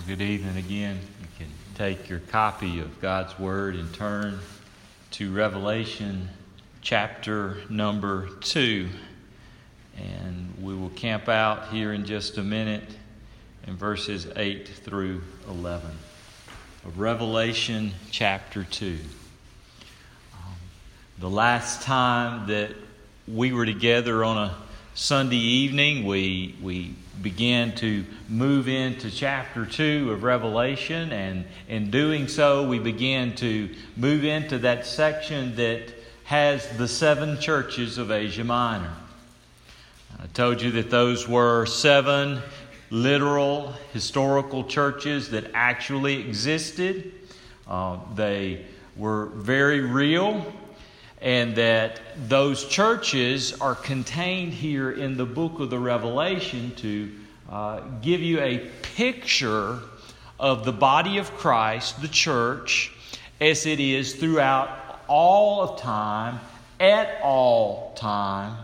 Well, good evening again. You can take your copy of God's Word and turn to Revelation chapter number 2. And we will camp out here in just a minute in verses 8 through 11 of Revelation chapter 2. Um, the last time that we were together on a Sunday evening, we, we began to move into chapter 2 of Revelation, and in doing so, we began to move into that section that has the seven churches of Asia Minor. I told you that those were seven literal historical churches that actually existed. Uh, they were very real, and that those churches are contained here in the book of the Revelation to uh, give you a picture of the body of Christ, the church, as it is throughout all of time, at all time,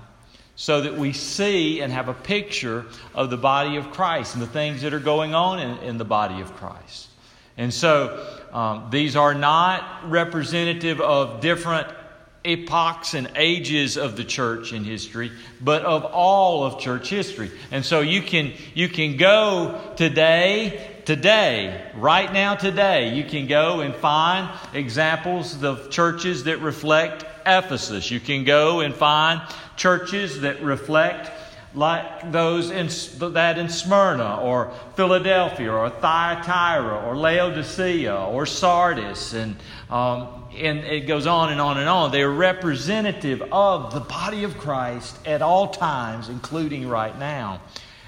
so that we see and have a picture of the body of Christ and the things that are going on in, in the body of Christ. And so um, these are not representative of different epochs and ages of the church in history, but of all of church history. And so you can you can go today, today, right now today, you can go and find examples of churches that reflect Ephesus. You can go and find churches that reflect like those in, that in Smyrna or Philadelphia or Thyatira or Laodicea or Sardis and um, and it goes on and on and on. They're representative of the body of Christ at all times, including right now.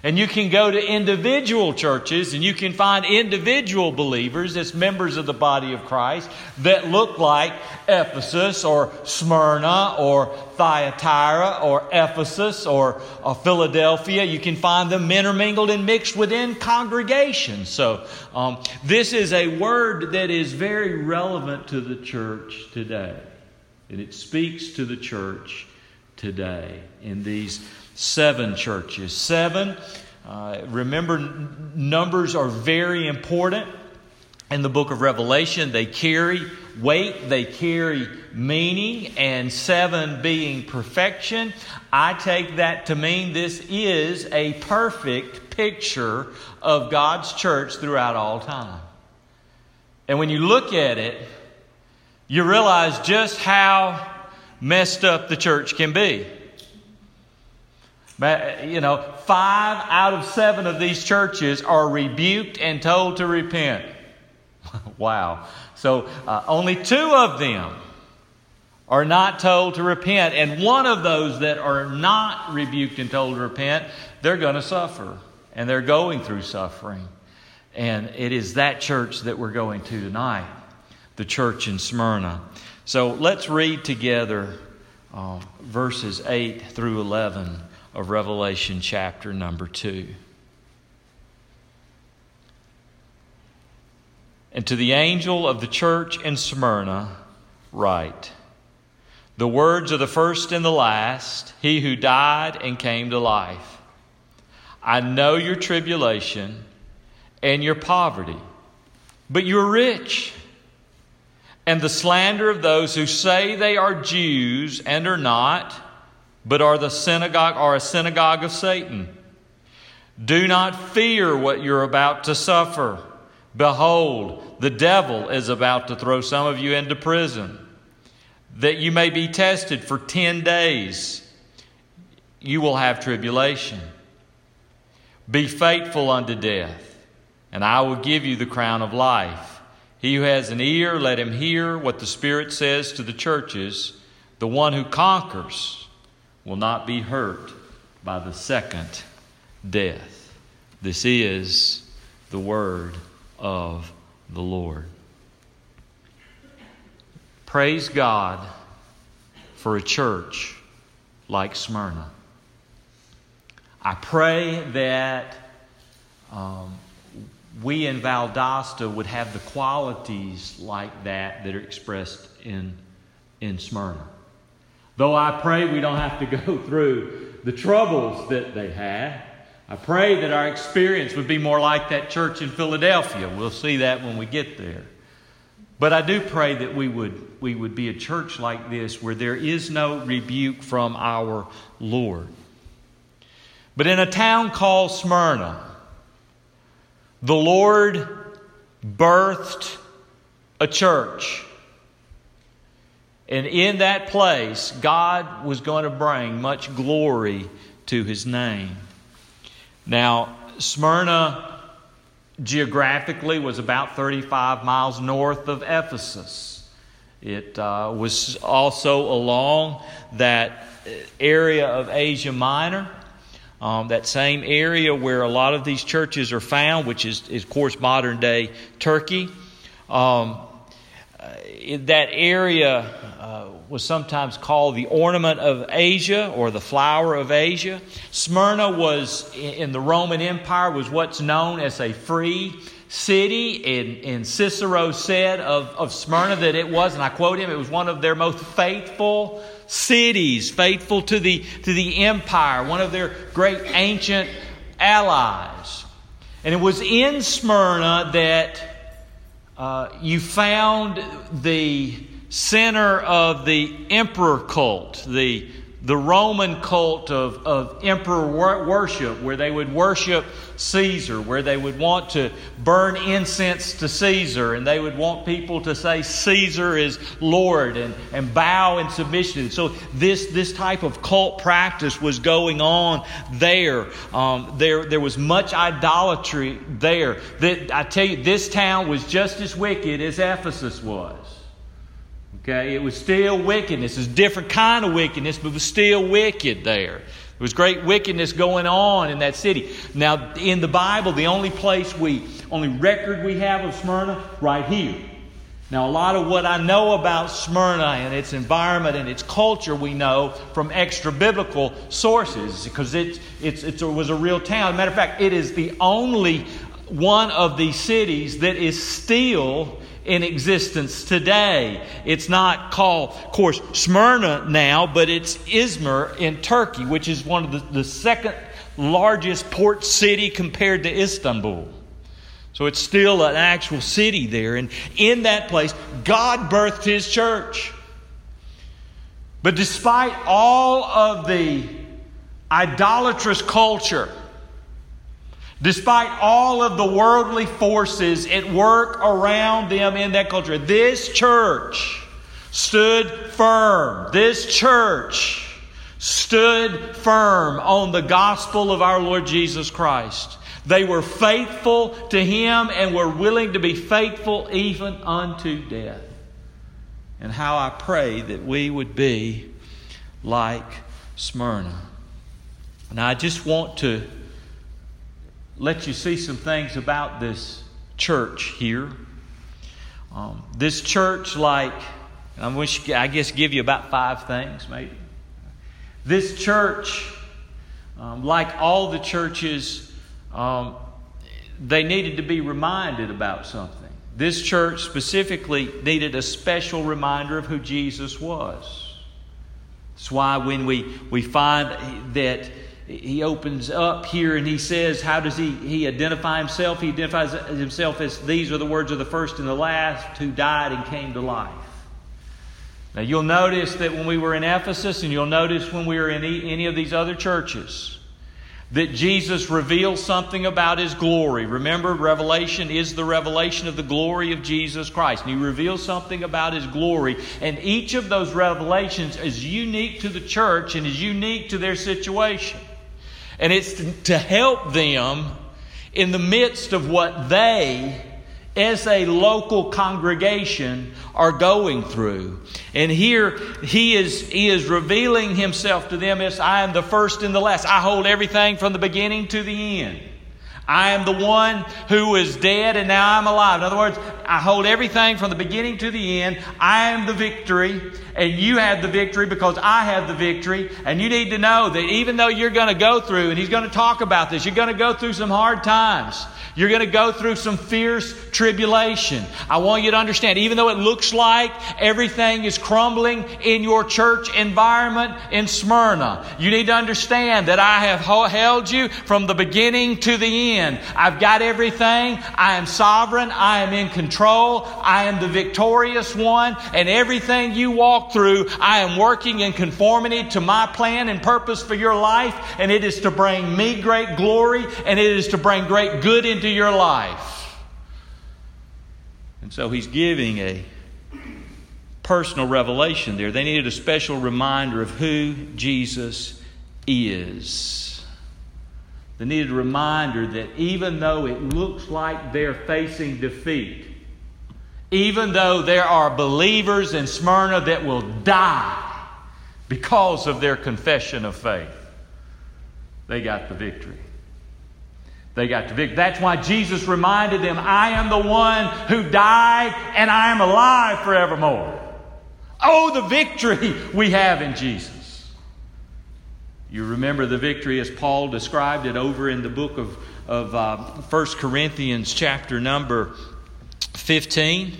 And you can go to individual churches and you can find individual believers as members of the body of Christ that look like Ephesus or Smyrna or Thyatira or Ephesus or uh, Philadelphia. You can find them intermingled and mixed within congregations. So, um, this is a word that is very relevant to the church today. And it speaks to the church today in these seven churches. Seven, uh, remember, numbers are very important in the book of Revelation. They carry weight, they carry meaning, and seven being perfection. I take that to mean this is a perfect picture of God's church throughout all time. And when you look at it, you realize just how messed up the church can be. You know, five out of seven of these churches are rebuked and told to repent. wow. So uh, only two of them are not told to repent. And one of those that are not rebuked and told to repent, they're going to suffer. And they're going through suffering. And it is that church that we're going to tonight, the church in Smyrna. So let's read together uh, verses 8 through 11 of Revelation chapter number 2. And to the angel of the church in Smyrna, write the words of the first and the last, he who died and came to life. I know your tribulation and your poverty, but you're rich. And the slander of those who say they are Jews and are not but are the synagogue are a synagogue of Satan. Do not fear what you're about to suffer. Behold, the devil is about to throw some of you into prison, that you may be tested for 10 days. You will have tribulation. Be faithful unto death, and I will give you the crown of life. He who has an ear, let him hear what the Spirit says to the churches. The one who conquers, will not be hurt by the second death. This is the word of the Lord. Praise God for a church like Smyrna. I pray that um, we in Valdosta would have the qualities like that that are expressed in, in Smyrna. Though I pray we don't have to go through the troubles that they had, I pray that our experience would be more like that church in Philadelphia. We'll see that when we get there. But I do pray that we would, we would be a church like this where there is no rebuke from our Lord. But in a town called Smyrna, the Lord birthed a church. And in that place, God was going to bring much glory to his name. Now, Smyrna geographically was about 35 miles north of Ephesus. It uh, was also along that area of Asia Minor, um, that same area where a lot of these churches are found, which is, is of course, modern day Turkey. Um, that area uh, was sometimes called the ornament of Asia or the flower of Asia. Smyrna was in the Roman Empire was what's known as a free city, and, and Cicero said of, of Smyrna that it was, and I quote him, it was one of their most faithful cities, faithful to the to the empire, one of their great ancient allies. And it was in Smyrna that uh, you found the center of the emperor cult, the, the Roman cult of, of emperor worship, where they would worship Caesar, where they would want to burn incense to Caesar, and they would want people to say Caesar is Lord and, and bow in submission. So this, this type of cult practice was going on there. Um, there. There was much idolatry there. That, I tell you, this town was just as wicked as Ephesus was. Okay, it was still wickedness. It's a different kind of wickedness, but it was still wicked there. There was great wickedness going on in that city. Now, in the Bible, the only place we, only record we have of Smyrna, right here. Now, a lot of what I know about Smyrna and its environment and its culture, we know from extra biblical sources because it, it's, it was a real town. matter of fact, it is the only one of these cities that is still in existence today. It's not called, of course, Smyrna now, but it's Izmir in Turkey, which is one of the, the second largest port city compared to Istanbul. So it's still an actual city there. And in that place, God birthed His church. But despite all of the idolatrous culture, Despite all of the worldly forces at work around them in that culture, this church stood firm. This church stood firm on the gospel of our Lord Jesus Christ. They were faithful to Him and were willing to be faithful even unto death. And how I pray that we would be like Smyrna. And I just want to let you see some things about this church here. Um, this church, like, I wish I guess give you about five things, maybe. This church, um, like all the churches, um, they needed to be reminded about something. This church specifically needed a special reminder of who Jesus was. That's why when we, we find that he opens up here and he says, How does he, he identify himself? He identifies himself as these are the words of the first and the last who died and came to life. Now, you'll notice that when we were in Ephesus, and you'll notice when we were in any of these other churches, that Jesus reveals something about his glory. Remember, Revelation is the revelation of the glory of Jesus Christ. And he reveals something about his glory. And each of those revelations is unique to the church and is unique to their situation. And it's to help them in the midst of what they, as a local congregation, are going through. And here he is, he is revealing himself to them as I am the first and the last. I hold everything from the beginning to the end. I am the one who was dead and now I'm alive. In other words, I hold everything from the beginning to the end. I am the victory and you have the victory because I have the victory. And you need to know that even though you're going to go through, and he's going to talk about this, you're going to go through some hard times. You're going to go through some fierce tribulation. I want you to understand, even though it looks like everything is crumbling in your church environment in Smyrna, you need to understand that I have held you from the beginning to the end. I've got everything. I am sovereign. I am in control. I am the victorious one. And everything you walk through, I am working in conformity to my plan and purpose for your life. And it is to bring me great glory and it is to bring great good into your life. And so he's giving a personal revelation there. They needed a special reminder of who Jesus is. They needed a reminder that even though it looks like they're facing defeat, even though there are believers in Smyrna that will die because of their confession of faith, they got the victory they got the victory. That's why Jesus reminded them, I am the one who died and I am alive forevermore. Oh, the victory we have in Jesus. You remember the victory as Paul described it over in the book of, of uh, 1 Corinthians, chapter number 15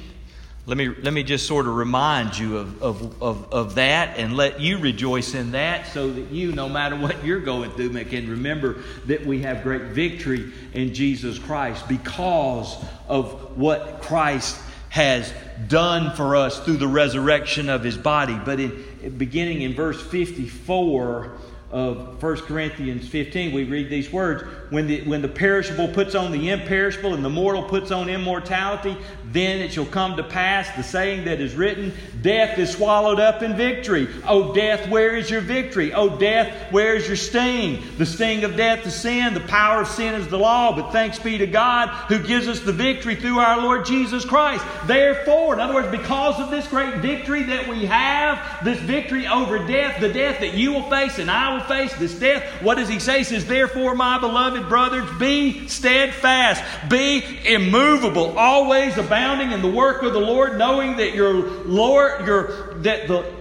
let me, let me just sort of remind you of, of, of, of, that and let you rejoice in that so that you, no matter what you're going through, can remember that we have great victory in Jesus Christ because of what Christ has done for us through the resurrection of his body. But in, beginning in verse 54, of 1 Corinthians 15, we read these words when the, when the perishable puts on the imperishable and the mortal puts on immortality, then it shall come to pass the saying that is written Death is swallowed up in victory. O death, where is your victory? O death, where is your sting? The sting of death is sin, the power of sin is the law, but thanks be to God who gives us the victory through our Lord Jesus Christ. Therefore, in other words, because of this great victory that we have, this victory over death, the death that you will face and I will face, this death, what does he say? He says, Therefore, my beloved, beloved brothers, be steadfast, be immovable, always abounding in the work of the Lord, knowing that your Lord, your that the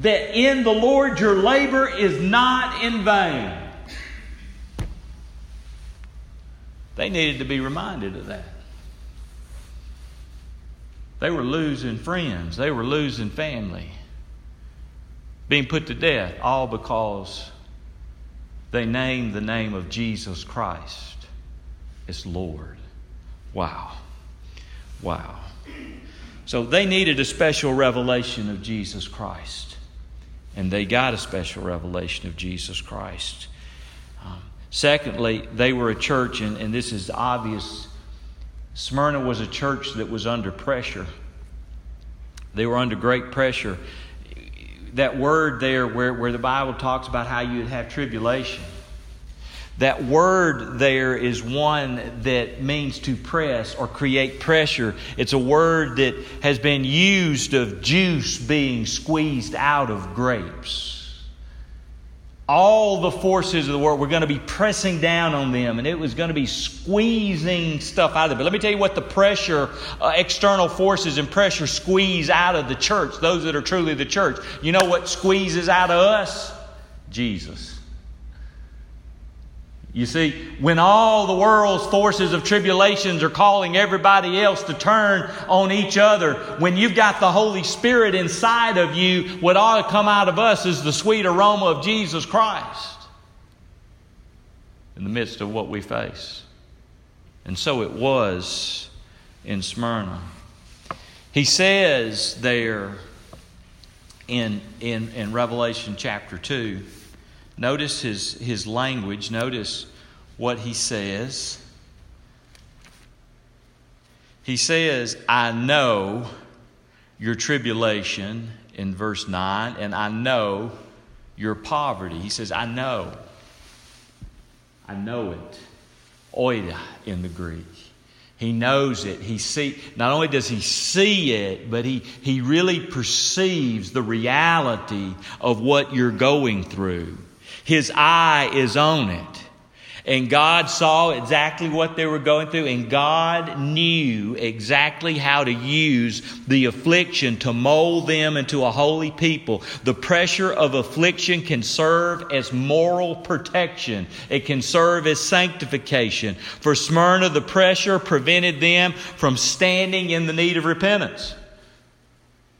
that in the Lord your labor is not in vain. They needed to be reminded of that. They were losing friends, they were losing family, being put to death, all because they name the name of Jesus Christ as Lord. Wow. Wow. So they needed a special revelation of Jesus Christ. And they got a special revelation of Jesus Christ. Um, secondly, they were a church, and, and this is obvious. Smyrna was a church that was under pressure. They were under great pressure that word there where, where the Bible talks about how you'd have tribulation. That word there is one that means to press or create pressure. It's a word that has been used of juice being squeezed out of grapes. All the forces of the world were going to be pressing down on them, and it was going to be squeezing stuff out of them. But let me tell you what the pressure, uh, external forces and pressure squeeze out of the church, those that are truly the church. You know what squeezes out of us? Jesus. You see, when all the world's forces of tribulations are calling everybody else to turn on each other, when you've got the Holy Spirit inside of you, what ought to come out of us is the sweet aroma of Jesus Christ in the midst of what we face. And so it was in Smyrna. He says there in, in, in Revelation chapter 2, Notice his, his language. Notice what he says. He says, I know your tribulation in verse 9, and I know your poverty. He says, I know. I know it. Oida in the Greek. He knows it. He see not only does he see it, but he, he really perceives the reality of what you're going through. His eye is on it. And God saw exactly what they were going through, and God knew exactly how to use the affliction to mold them into a holy people. The pressure of affliction can serve as moral protection, it can serve as sanctification. For Smyrna, the pressure prevented them from standing in the need of repentance.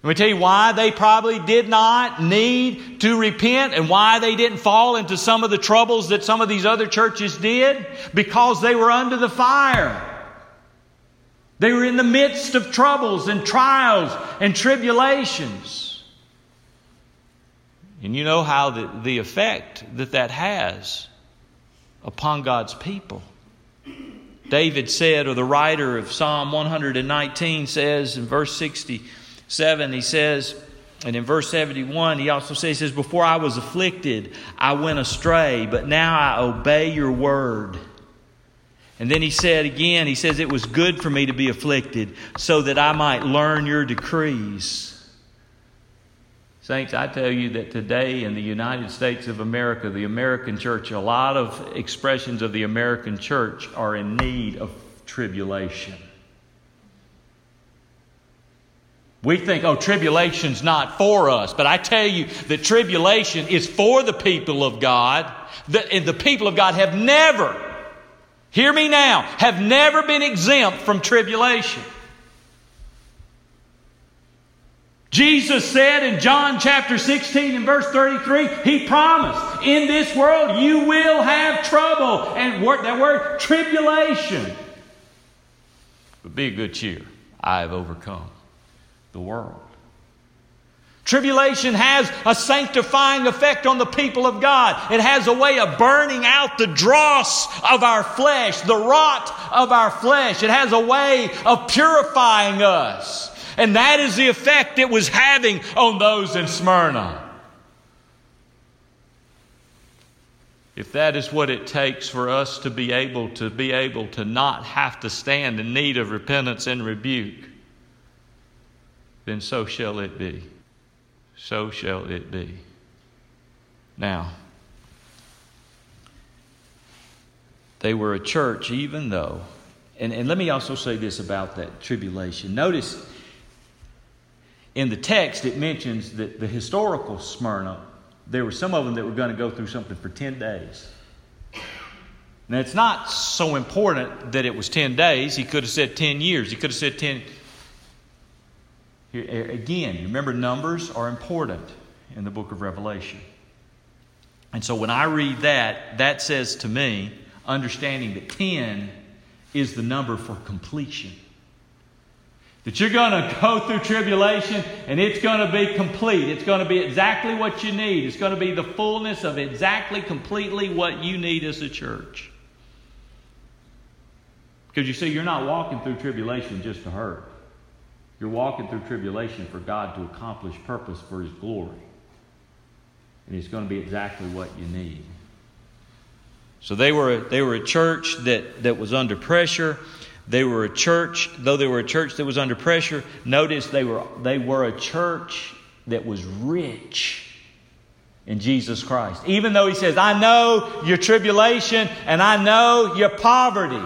Let me tell you why they probably did not need to repent and why they didn't fall into some of the troubles that some of these other churches did. Because they were under the fire. They were in the midst of troubles and trials and tribulations. And you know how the, the effect that that has upon God's people. David said, or the writer of Psalm 119 says in verse 60, 7, he says, and in verse 71, he also says, he says, Before I was afflicted, I went astray, but now I obey your word. And then he said again, he says, It was good for me to be afflicted so that I might learn your decrees. Saints, I tell you that today in the United States of America, the American church, a lot of expressions of the American church are in need of tribulation. We think, oh, tribulation's not for us. But I tell you that tribulation is for the people of God. and the people of God have never, hear me now, have never been exempt from tribulation. Jesus said in John chapter 16 and verse 33, He promised, in this world you will have trouble. And that word, tribulation. But be of good cheer. I have overcome the world. Tribulation has a sanctifying effect on the people of God. It has a way of burning out the dross of our flesh, the rot of our flesh. It has a way of purifying us. And that is the effect it was having on those in Smyrna. If that is what it takes for us to be able to be able to not have to stand in need of repentance and rebuke, then so shall it be. So shall it be. Now, they were a church, even though, and, and let me also say this about that tribulation. Notice in the text it mentions that the historical Smyrna, there were some of them that were going to go through something for 10 days. Now, it's not so important that it was 10 days. He could have said 10 years. He could have said 10 again, remember, numbers are important in the book of Revelation. And so when I read that, that says to me, understanding that 10 is the number for completion. That you're going to go through tribulation and it's going to be complete. It's going to be exactly what you need. It's going to be the fullness of exactly, completely what you need as a church. Because you see, you're not walking through tribulation just to hurt. You're walking through tribulation for God to accomplish purpose for His glory. And it's going to be exactly what you need. So they were, they were a church that, that was under pressure. They were a church, though they were a church that was under pressure, notice they were, they were a church that was rich in Jesus Christ. Even though he says, I know your tribulation and I know your poverty.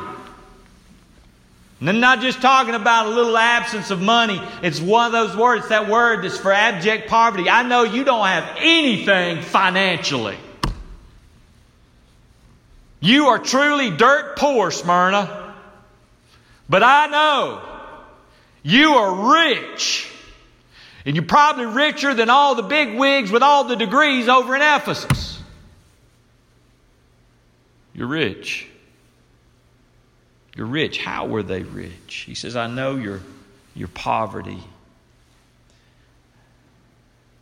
And I'm not just talking about a little absence of money. It's one of those words, that word that's for abject poverty. I know you don't have anything financially. You are truly dirt poor, Smyrna. But I know you are rich. And you're probably richer than all the big wigs with all the degrees over in Ephesus. You're rich. You're rich. How were they rich? He says, I know your, your poverty.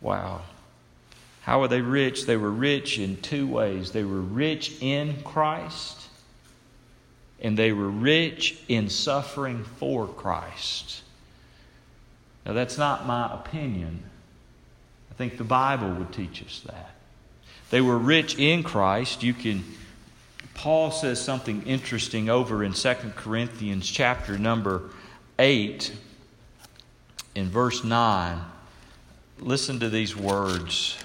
Wow. How were they rich? They were rich in two ways. They were rich in Christ, and they were rich in suffering for Christ. Now, that's not my opinion. I think the Bible would teach us that. They were rich in Christ. You can Paul says something interesting over in 2 Corinthians chapter number 8 in verse 9. Listen to these words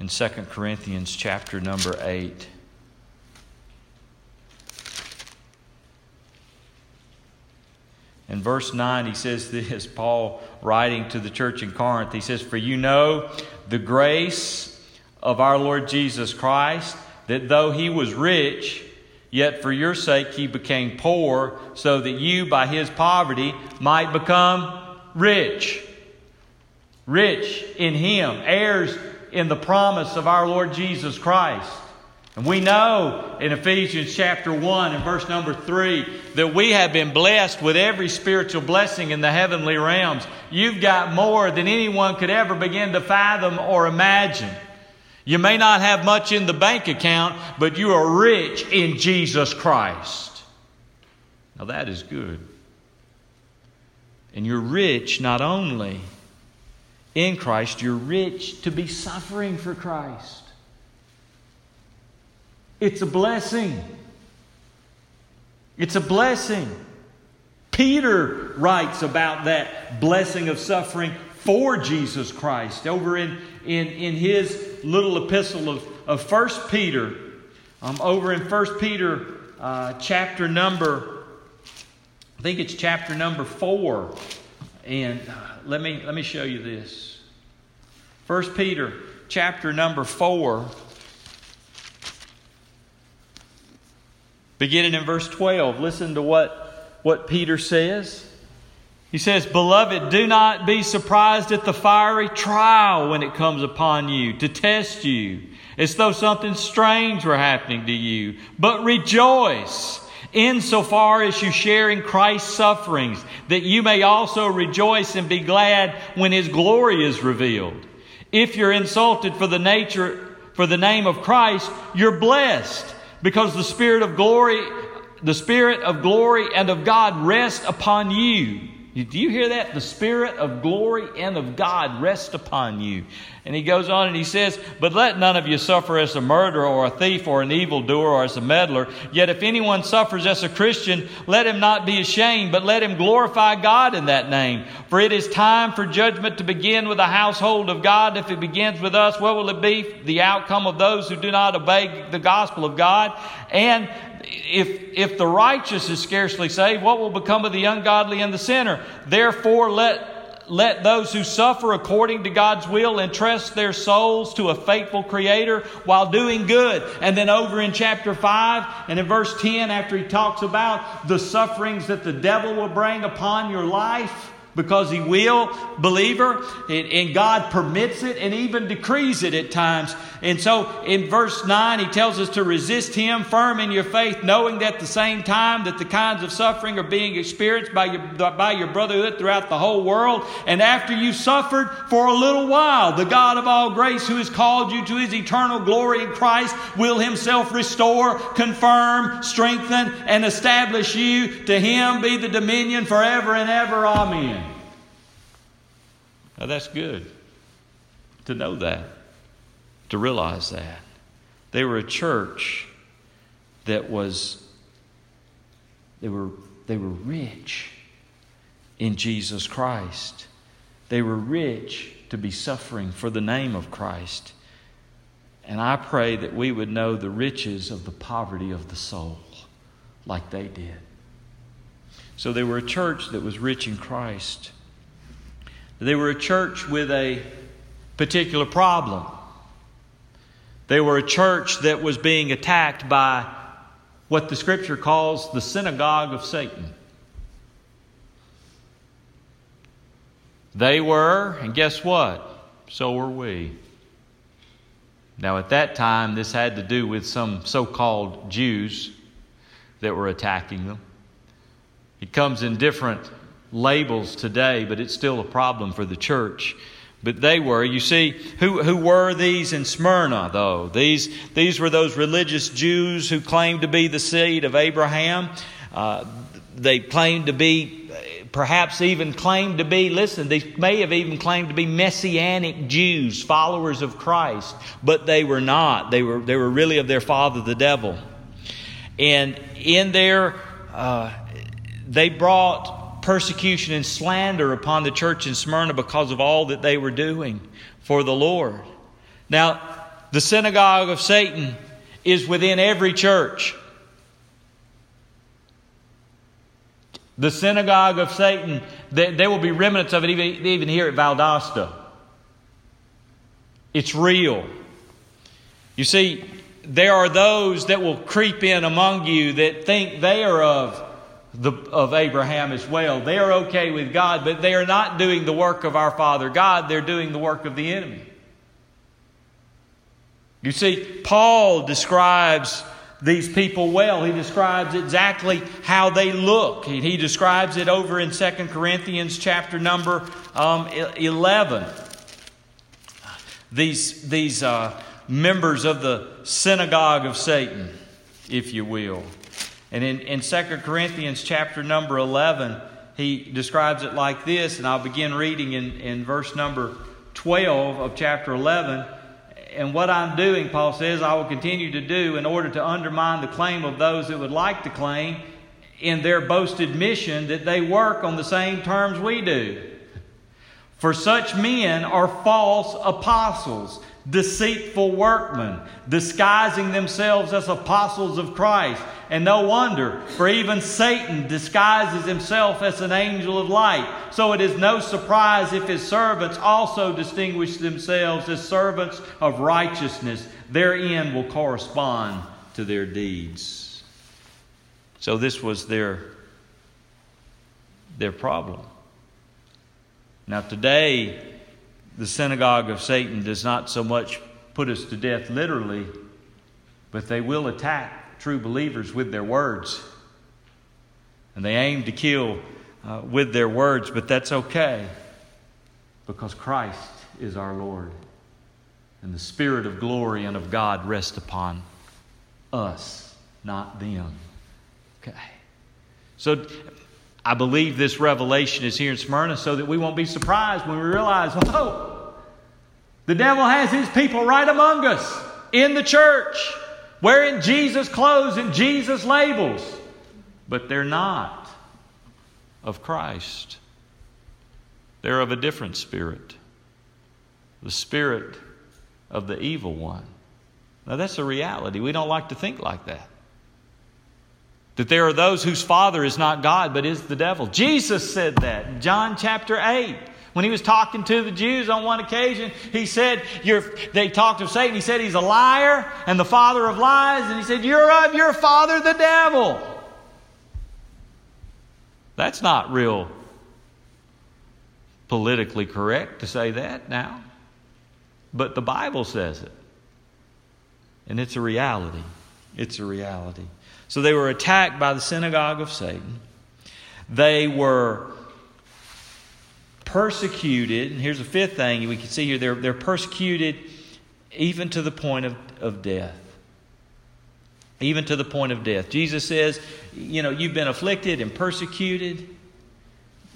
in 2 Corinthians chapter number 8. In verse 9, he says this Paul writing to the church in Corinth, he says, For you know the grace of our Lord Jesus Christ that though he was rich, yet for your sake he became poor, so that you by his poverty might become rich. Rich in him, heirs in the promise of our Lord Jesus Christ. And we know in Ephesians chapter 1 and verse number 3 that we have been blessed with every spiritual blessing in the heavenly realms. You've got more than anyone could ever begin to fathom or imagine. You may not have much in the bank account, but you are rich in Jesus Christ. Now that is good. And you're rich not only in Christ, you're rich to be suffering for Christ. It's a blessing. It's a blessing. Peter writes about that blessing of suffering for Jesus Christ over in, in, in his little epistle of, of 1 Peter. Um, over in 1 Peter uh, chapter number, I think it's chapter number 4. And uh, let, me, let me show you this. 1 Peter chapter number 4. Beginning in verse 12, listen to what, what Peter says. He says, Beloved, do not be surprised at the fiery trial when it comes upon you to test you, as though something strange were happening to you. But rejoice insofar as you share in Christ's sufferings, that you may also rejoice and be glad when his glory is revealed. If you're insulted for the nature, for the name of Christ, you're blessed because the Spirit of glory, the Spirit of glory and of God rest upon you. Do you hear that? The Spirit of glory and of God rest upon you. And he goes on and he says, But let none of you suffer as a murderer or a thief or an evildoer or as a meddler. Yet if anyone suffers as a Christian, let him not be ashamed, but let him glorify God in that name. For it is time for judgment to begin with the household of God. If it begins with us, what will it be? The outcome of those who do not obey the gospel of God. And if, if the righteous is scarcely saved, what will become of the ungodly and the sinner? Therefore, let let those who suffer according to God's will entrust their souls to a faithful Creator while doing good. And then over in chapter 5 and in verse 10, after he talks about the sufferings that the devil will bring upon your life, because he will, believer, and, God permits it and even decrees it at times. And so in verse 9, he tells us to resist him firm in your faith, knowing that at the same time that the kinds of suffering are being experienced by your, by your brotherhood throughout the whole world. And after you suffered for a little while, the God of all grace who has called you to his eternal glory in Christ will himself restore, confirm, strengthen, and establish you. To him be the dominion forever and ever. Amen. Now that's good to know that, to realize that. They were a church that was, they were, they were rich in Jesus Christ. They were rich to be suffering for the name of Christ. And I pray that we would know the riches of the poverty of the soul like they did. So they were a church that was rich in Christ. They were a church with a particular problem. They were a church that was being attacked by what the scripture calls the synagogue of Satan. They were, and guess what? So were we. Now, at that time, this had to do with some so called Jews that were attacking them. It comes in different labels today, but it's still a problem for the church. But they were. You see, who, who were these in Smyrna, though? These, these were those religious Jews who claimed to be the seed of Abraham. Uh, they claimed to be, perhaps even claimed to be, listen, they may have even claimed to be messianic Jews, followers of Christ, but they were not. They were, they were really of their father, the devil. And in their, uh, they brought persecution and slander upon the church in Smyrna because of all that they were doing for the Lord. Now, the synagogue of Satan is within every church. The synagogue of Satan, there will be remnants of it even, even here at Valdosta. It's real. You see, there are those that will creep in among you that think they are of, the, of Abraham as well. They are okay with God, but they are not doing the work of our Father God, they're doing the work of the enemy. You see, Paul describes these people well. He describes exactly how they look. He describes it over in 2 Corinthians chapter number um, 11. These, these uh, members of the synagogue of Satan, if you will. And in, in 2 Corinthians chapter number 11, he describes it like this, and I'll begin reading in, in verse number 12 of chapter 11. And what I'm doing, Paul says, I will continue to do in order to undermine the claim of those that would like to claim in their boasted mission that they work on the same terms we do. For such men are false apostles, deceitful workmen, disguising themselves as apostles of Christ. And no wonder, for even Satan disguises himself as an angel of light. So it is no surprise if his servants also distinguish themselves as servants of righteousness. Their end will correspond to their deeds. So this was their, their problem. Now, today, the synagogue of Satan does not so much put us to death literally, but they will attack true believers with their words. And they aim to kill uh, with their words, but that's okay because Christ is our Lord. And the Spirit of glory and of God rests upon us, not them. Okay. So I believe this revelation is here in Smyrna so that we won't be surprised when we realize, oh, the devil has his people right among us in the church wearing Jesus clothes and Jesus labels, but they're not of Christ. They're of a different spirit the spirit of the evil one. Now, that's a reality. We don't like to think like that. That there are those whose father is not God, but is the devil. Jesus said that in John chapter 8. When he was talking to the Jews on one occasion, he said, they talked of Satan. He said he's a liar and the father of lies. And he said, You're of your father, the devil. That's not real politically correct to say that now. But the Bible says it. And it's a reality. It's a reality. So they were attacked by the synagogue of Satan. They were persecuted. And here's the fifth thing we can see here they're, they're persecuted even to the point of, of death. Even to the point of death. Jesus says, You know, you've been afflicted and persecuted,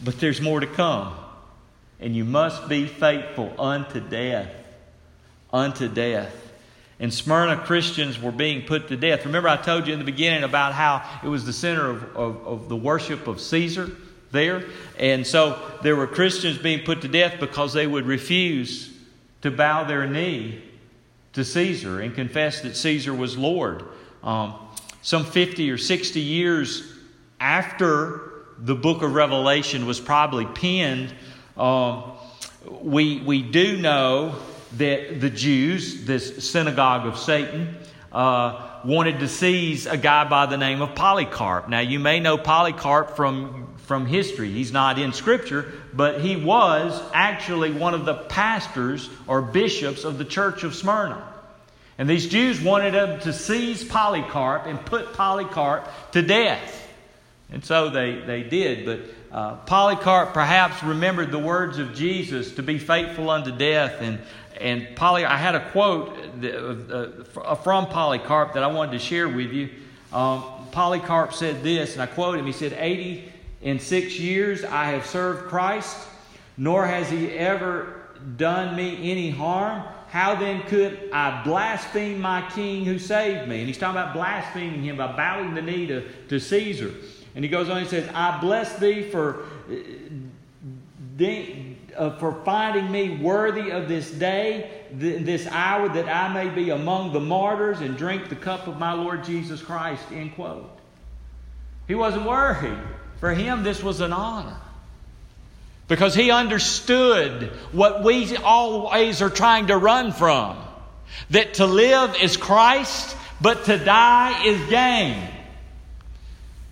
but there's more to come. And you must be faithful unto death. Unto death. And Smyrna Christians were being put to death. Remember, I told you in the beginning about how it was the center of, of, of the worship of Caesar there. And so there were Christians being put to death because they would refuse to bow their knee to Caesar and confess that Caesar was Lord. Um, some 50 or 60 years after the book of Revelation was probably penned, um, we, we do know that the Jews, this synagogue of Satan, uh, wanted to seize a guy by the name of Polycarp. Now, you may know Polycarp from from history. He's not in Scripture, but he was actually one of the pastors or bishops of the church of Smyrna. And these Jews wanted him to seize Polycarp and put Polycarp to death. And so they, they did. But uh, Polycarp perhaps remembered the words of Jesus to be faithful unto death. And, and Poly, I had a quote uh, from Polycarp that I wanted to share with you. Um, Polycarp said this, and I quote him. He said, 80 in six years I have served Christ, nor has he ever done me any harm. How then could I blaspheme my king who saved me? And he's talking about blaspheming him by bowing the knee to, to Caesar. And he goes on and says, I bless thee for, uh, for finding me worthy of this day, this hour, that I may be among the martyrs and drink the cup of my Lord Jesus Christ. End quote. He wasn't worried For him, this was an honor. Because he understood what we always are trying to run from that to live is Christ, but to die is gain.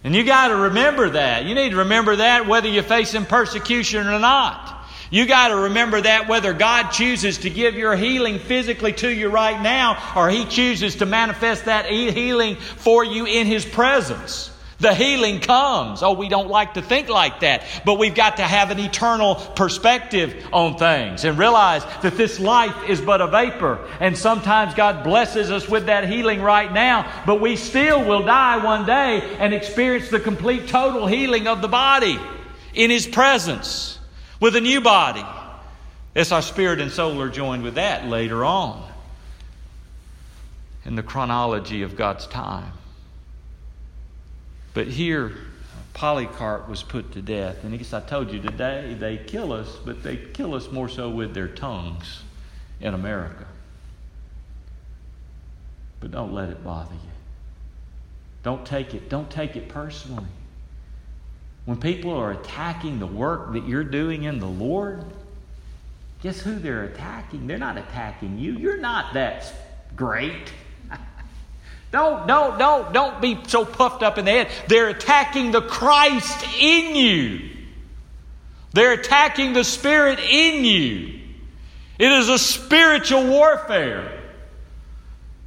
And you got to remember that. You need to remember that whether you're facing persecution or not. You got to remember that whether God chooses to give your healing physically to you right now or He chooses to manifest that healing for you in His presence. The healing comes. Oh, we don't like to think like that, but we've got to have an eternal perspective on things and realize that this life is but a vapor. And sometimes God blesses us with that healing right now, but we still will die one day and experience the complete total healing of the body in His presence with a new body. As our spirit and soul are joined with that later on in the chronology of God's time. But here, Polycarp was put to death. And guess I told you today, they kill us, but they kill us more so with their tongues in America. But don't let it bother you. Don't take it, don't take it personally. When people are attacking the work that you're doing in the Lord, guess who they're attacking? They're not attacking you. You're not that great. Don't, don't, don't, don't be so puffed up in the head. They're attacking the Christ in you. They're attacking the Spirit in you. It is a spiritual warfare.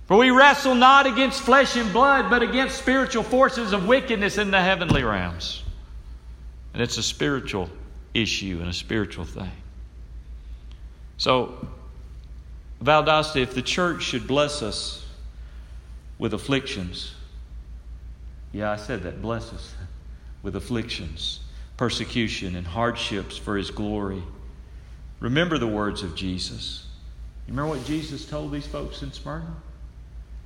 For we wrestle not against flesh and blood, but against spiritual forces of wickedness in the heavenly realms. And it's a spiritual issue and a spiritual thing. So, Valdosta, if the church should bless us with afflictions. Yeah, I said that. Bless us with afflictions, persecution, and hardships for His glory. Remember the words of Jesus. You remember what Jesus told these folks in Smyrna?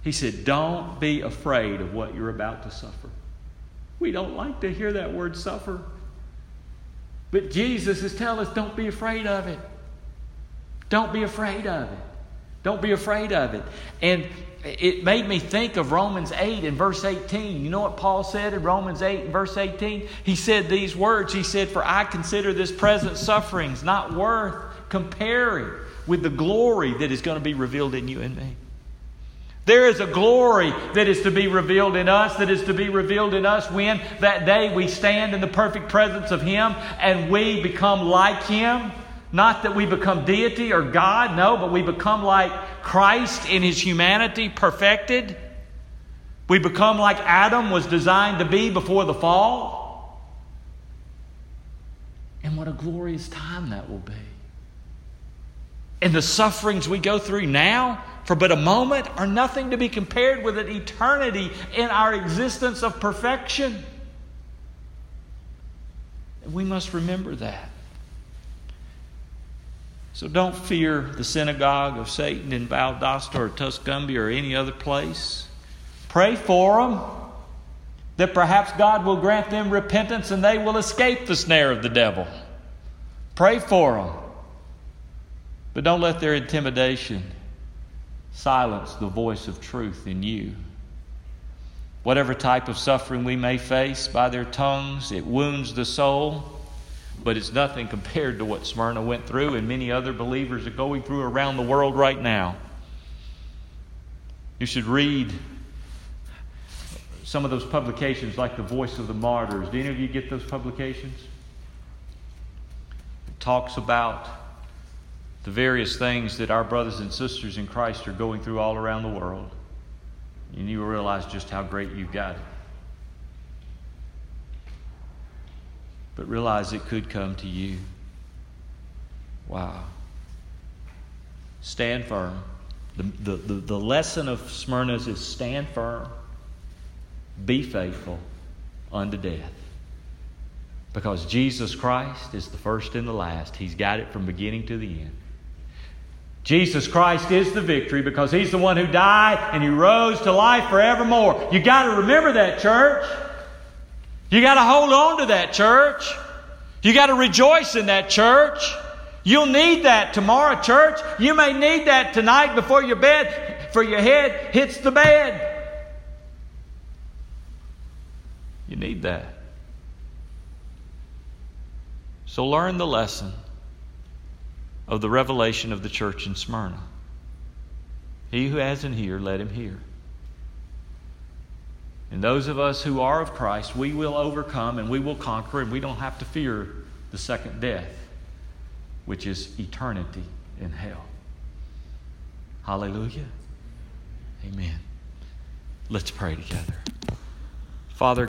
He said, Don't be afraid of what you're about to suffer. We don't like to hear that word suffer. But Jesus is telling us, Don't be afraid of it. Don't be afraid of it. Don't be afraid of it. And it made me think of Romans 8 and verse 18. You know what Paul said in Romans 8 and verse 18? He said these words He said, For I consider this present sufferings not worth comparing with the glory that is going to be revealed in you and me. There is a glory that is to be revealed in us, that is to be revealed in us when that day we stand in the perfect presence of Him and we become like Him. Not that we become deity or God, no, but we become like Christ in his humanity, perfected. We become like Adam was designed to be before the fall. And what a glorious time that will be. And the sufferings we go through now, for but a moment, are nothing to be compared with an eternity in our existence of perfection. And we must remember that. So don't fear the synagogue of Satan in Valdosta or Tuscumbia or any other place. Pray for them that perhaps God will grant them repentance and they will escape the snare of the devil. Pray for them. But don't let their intimidation silence the voice of truth in you. Whatever type of suffering we may face by their tongues, it wounds the soul but it's nothing compared to what Smyrna went through and many other believers are going through around the world right now. You should read some of those publications like The Voice of the Martyrs. Do any of you get those publications? It talks about the various things that our brothers and sisters in Christ are going through all around the world. And you realize just how great you've got it. But realize it could come to you. Wow. Stand firm. The, the, the, the lesson of Smyrna's is stand firm, be faithful unto death. Because Jesus Christ is the first and the last. He's got it from beginning to the end. Jesus Christ is the victory because He's the one who died and He rose to life forevermore. You got to remember that, church. You got to hold on to that, church. You got to rejoice in that, church. You'll need that tomorrow, church. You may need that tonight before your bed, for your head hits the bed. You need that. So learn the lesson of the revelation of the church in Smyrna. He who has an ear, let him hear. And those of us who are of Christ, we will overcome and we will conquer, and we don't have to fear the second death, which is eternity in hell. Hallelujah. Amen. Let's pray together. Father,